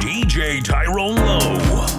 DJ Tyrone Lowe.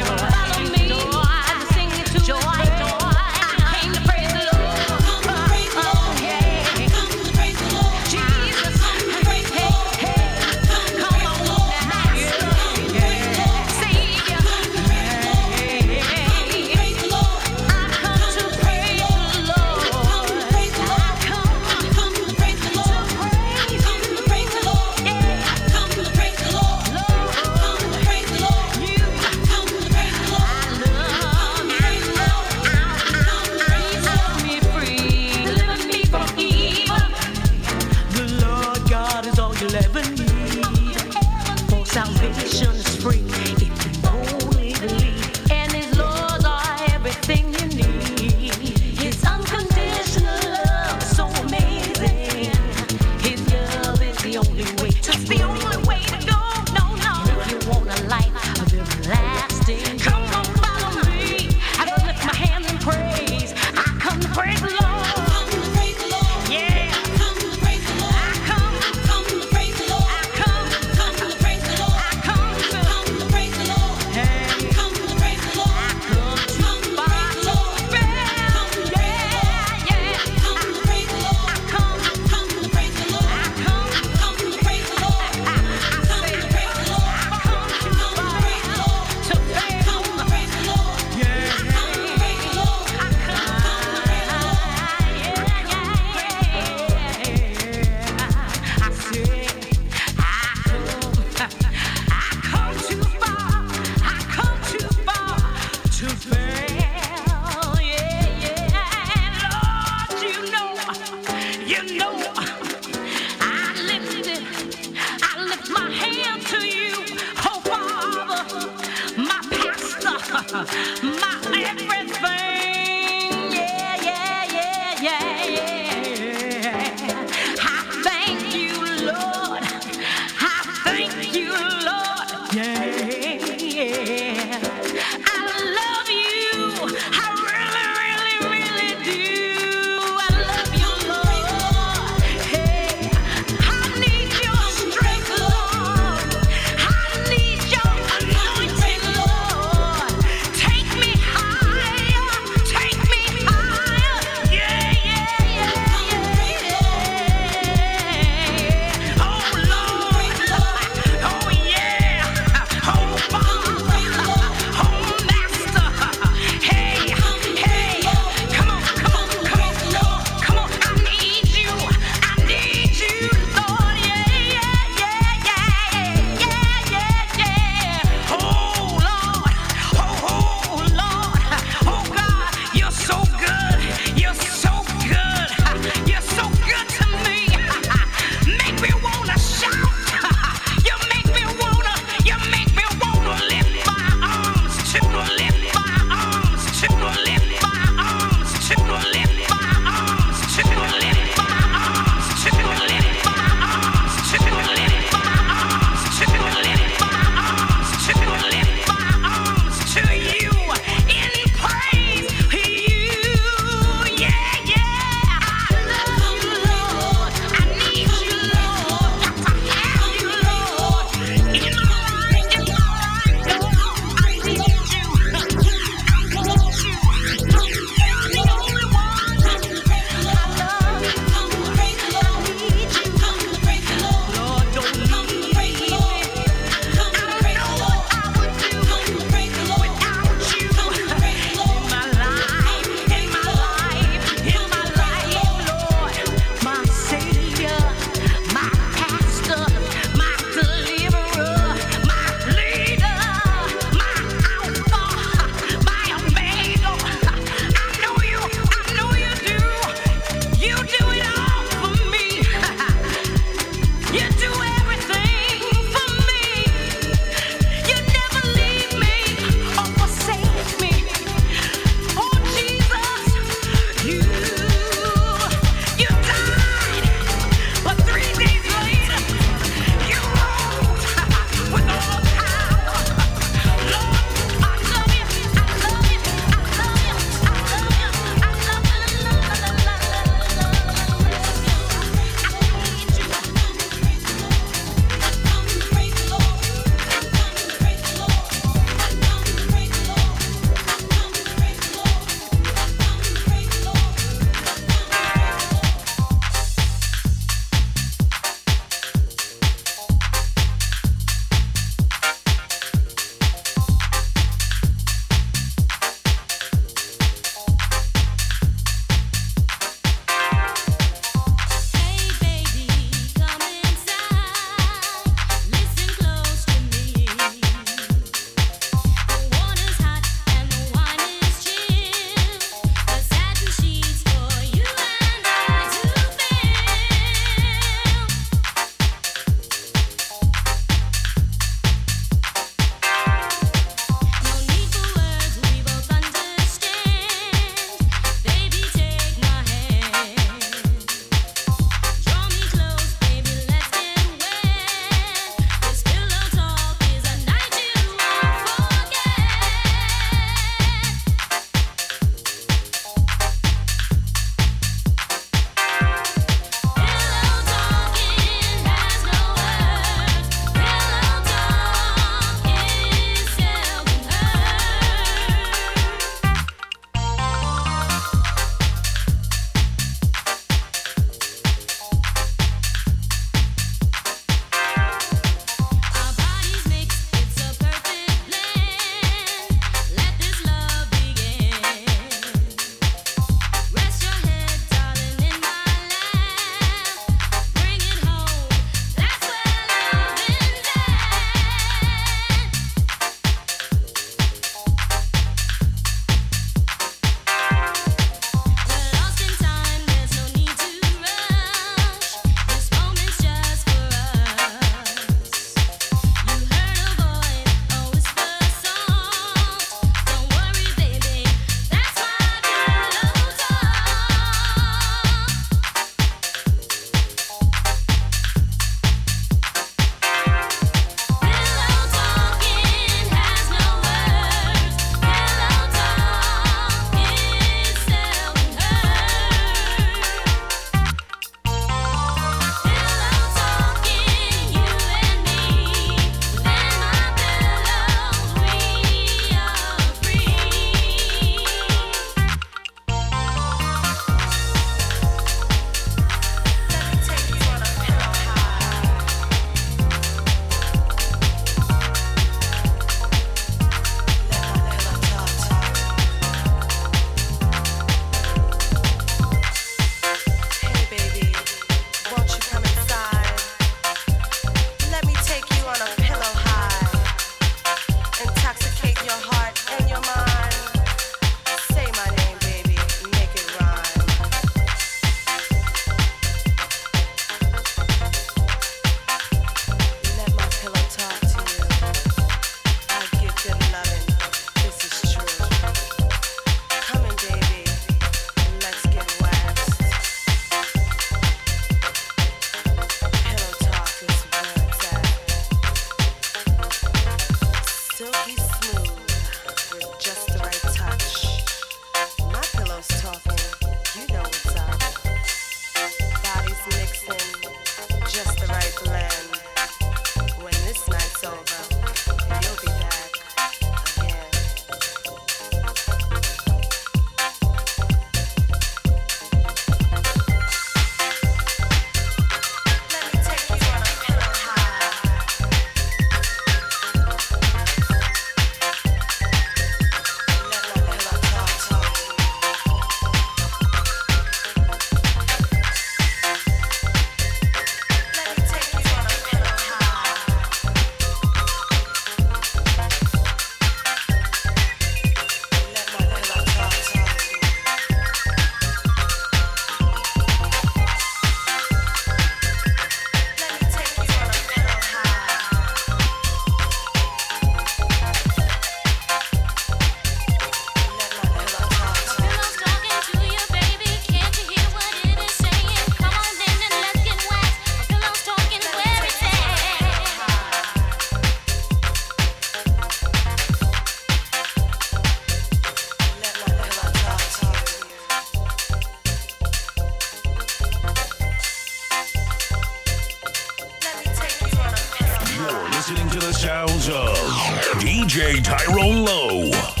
DJ Tyrone Lowe.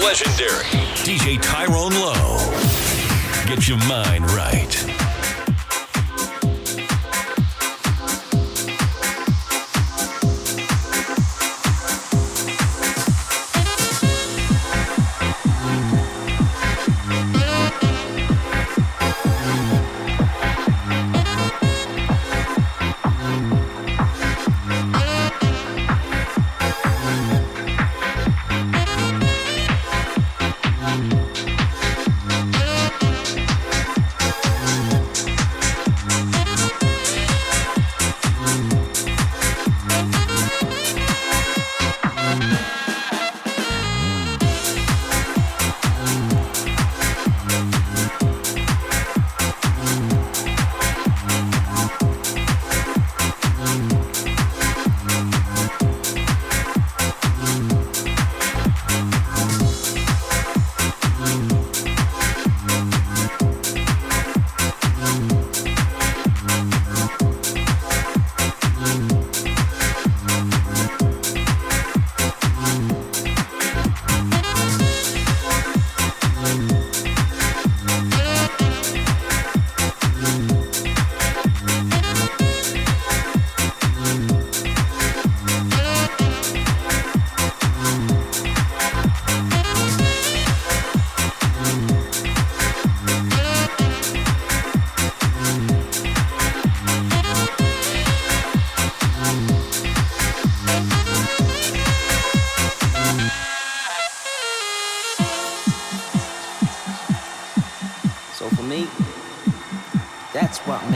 Legendary DJ Tyrone Lowe. Get your mind right.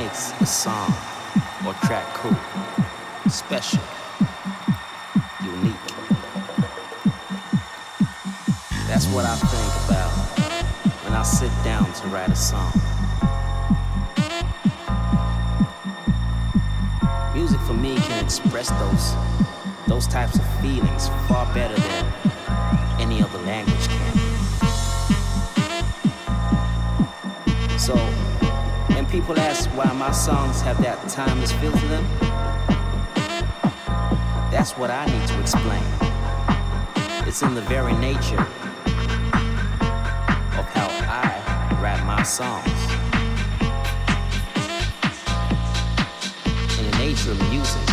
makes a song or track cool, special, unique. That's what I think about when I sit down to write a song. Music for me can express those those types of feelings far better than any other language can. So People ask why my songs have that timeless feel to them. That's what I need to explain. It's in the very nature of how I write my songs. In the nature of music.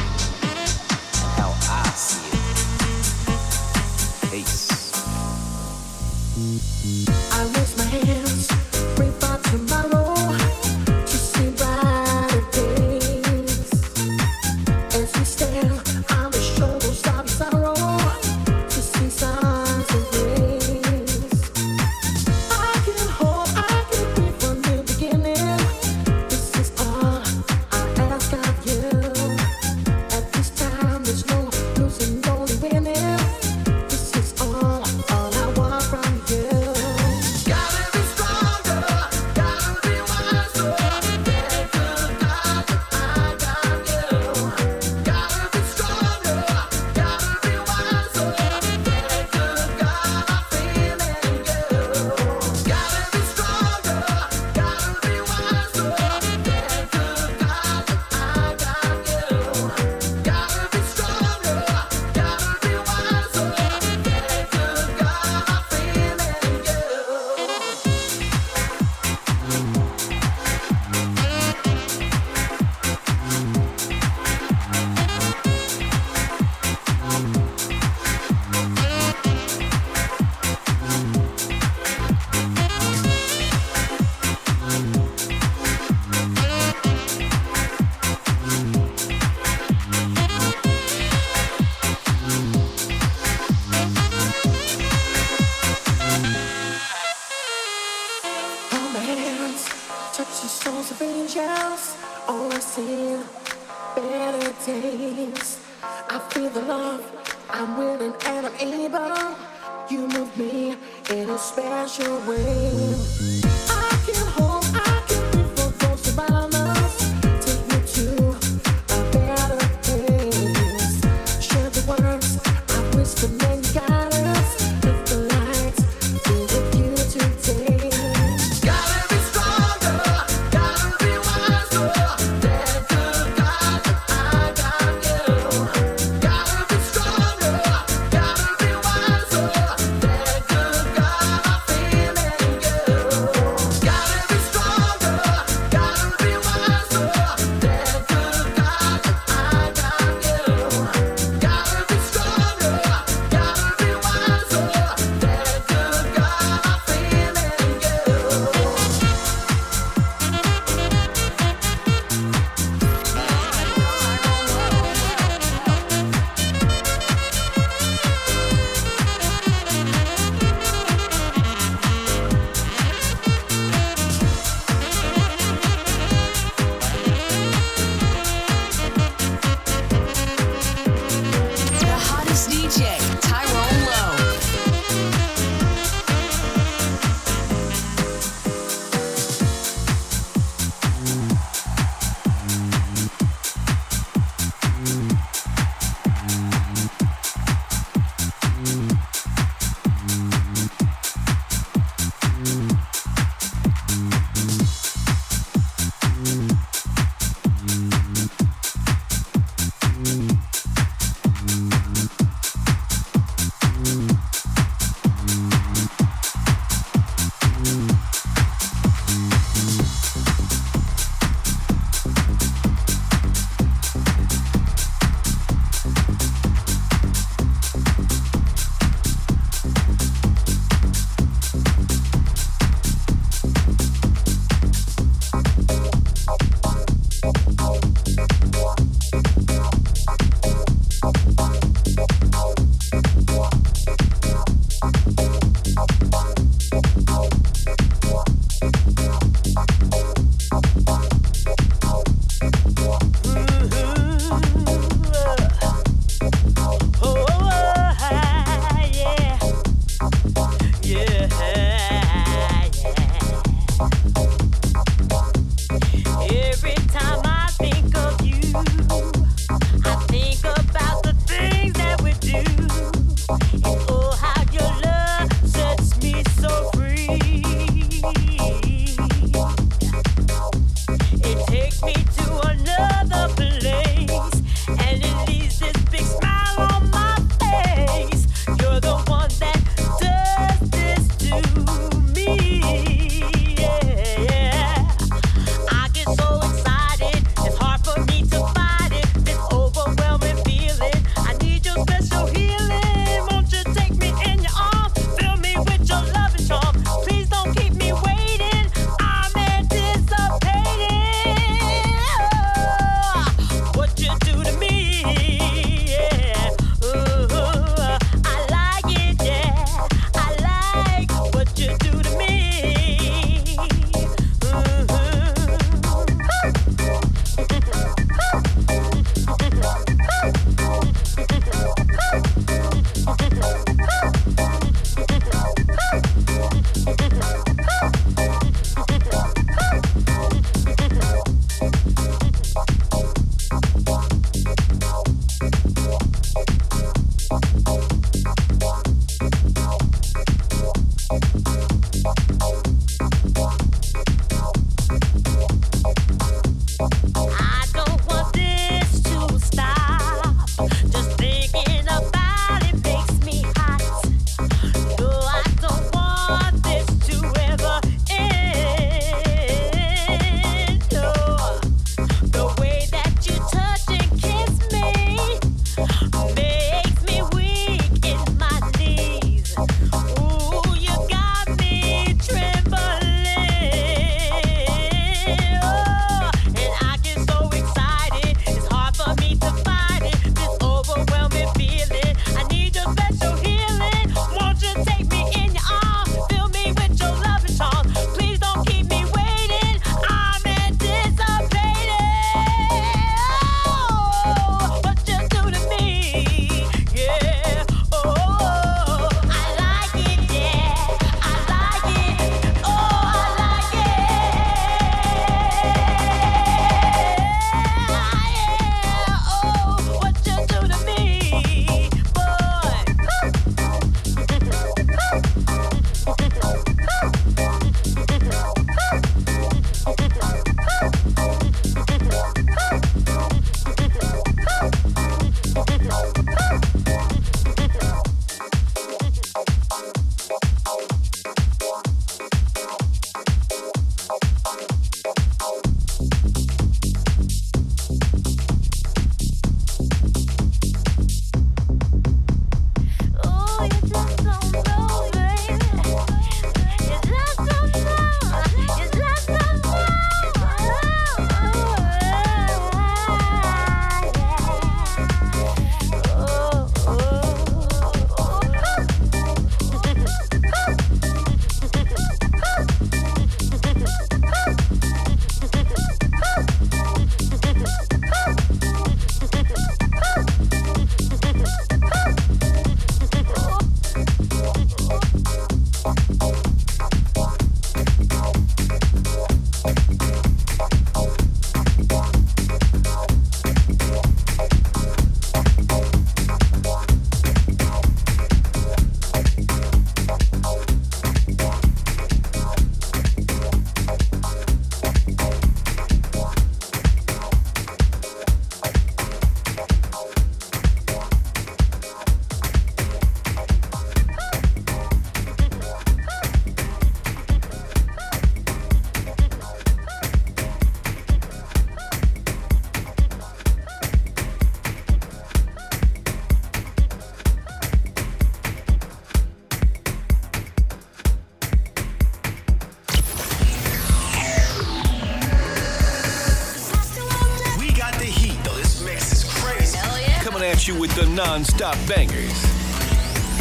Non-stop bangers.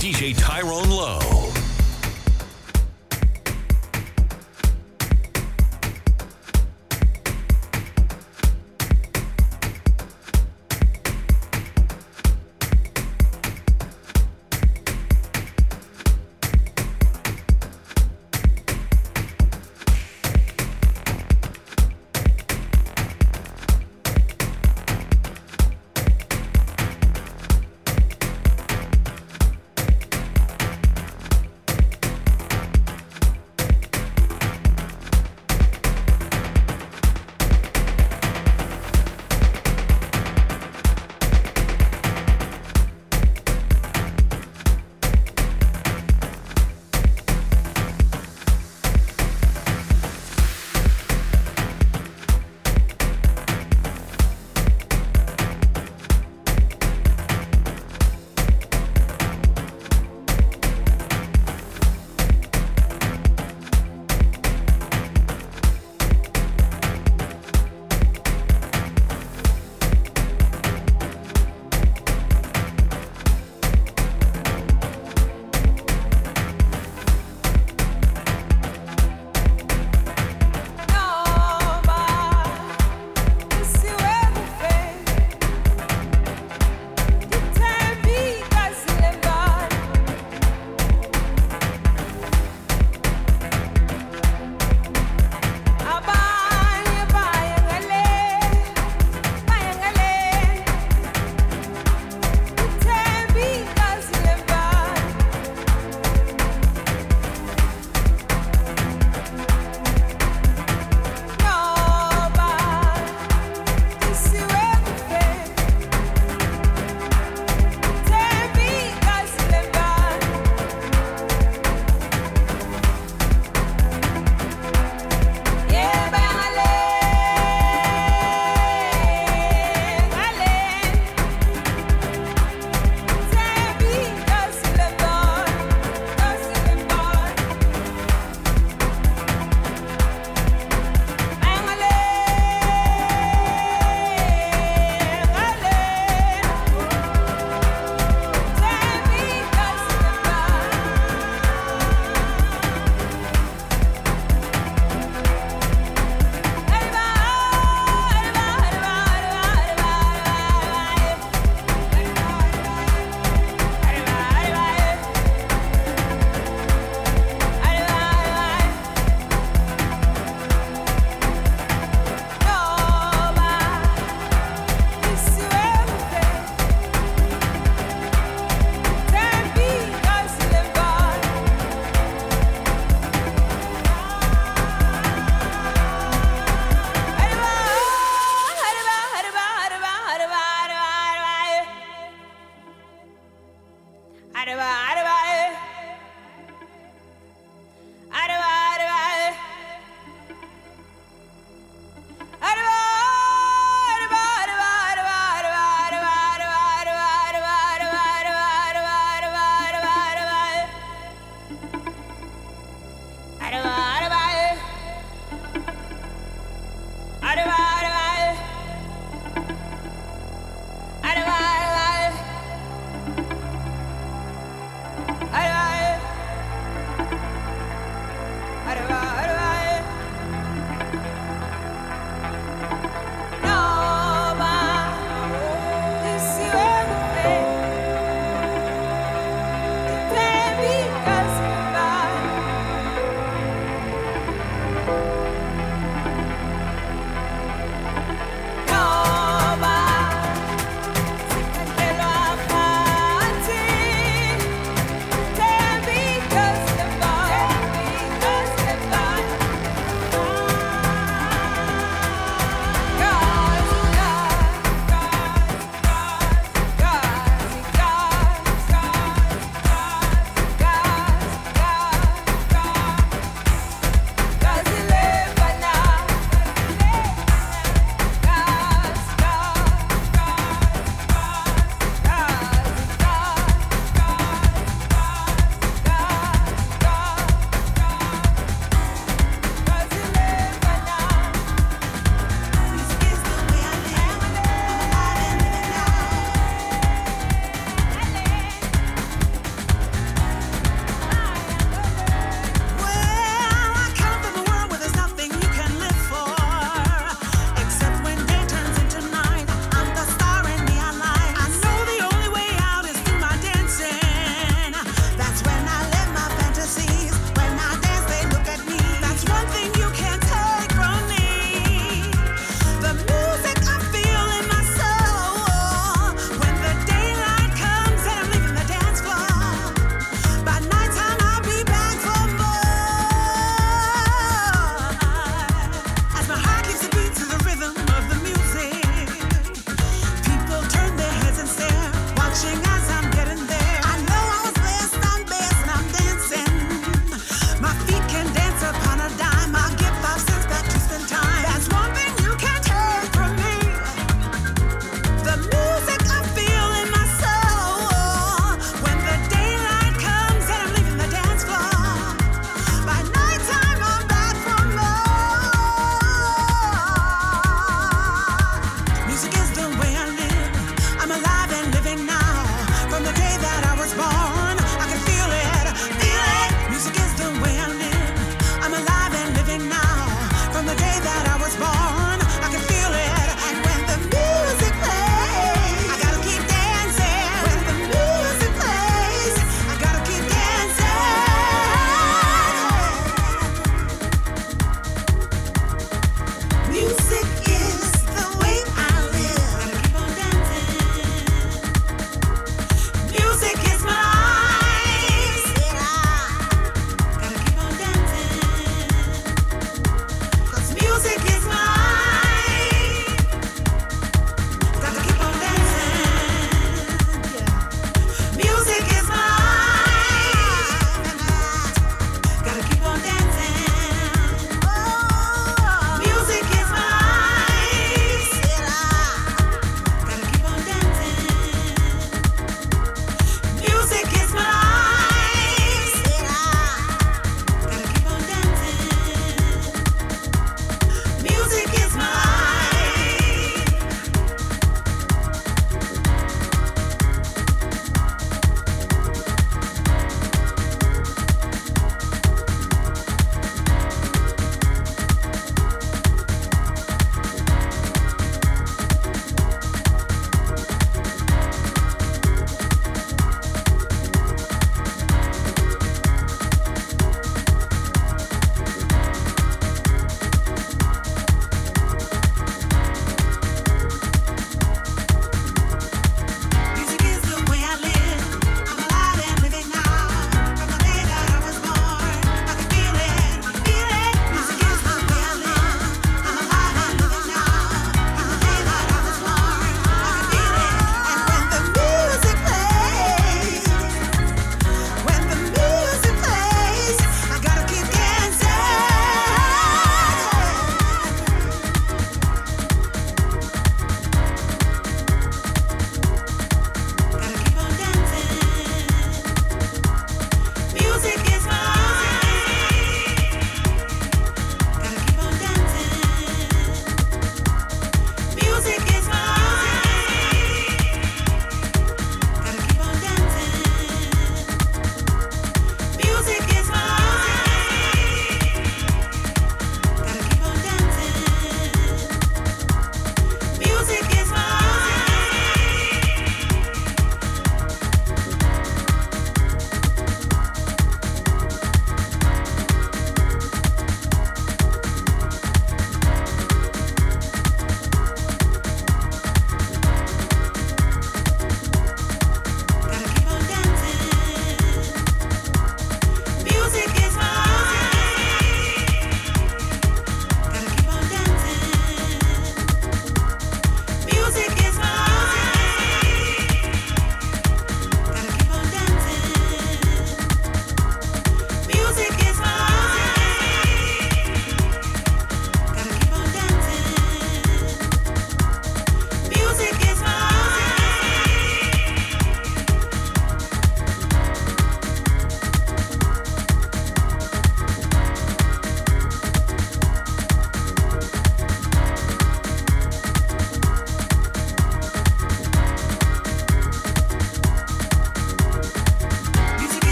DJ Tyrone Lowe.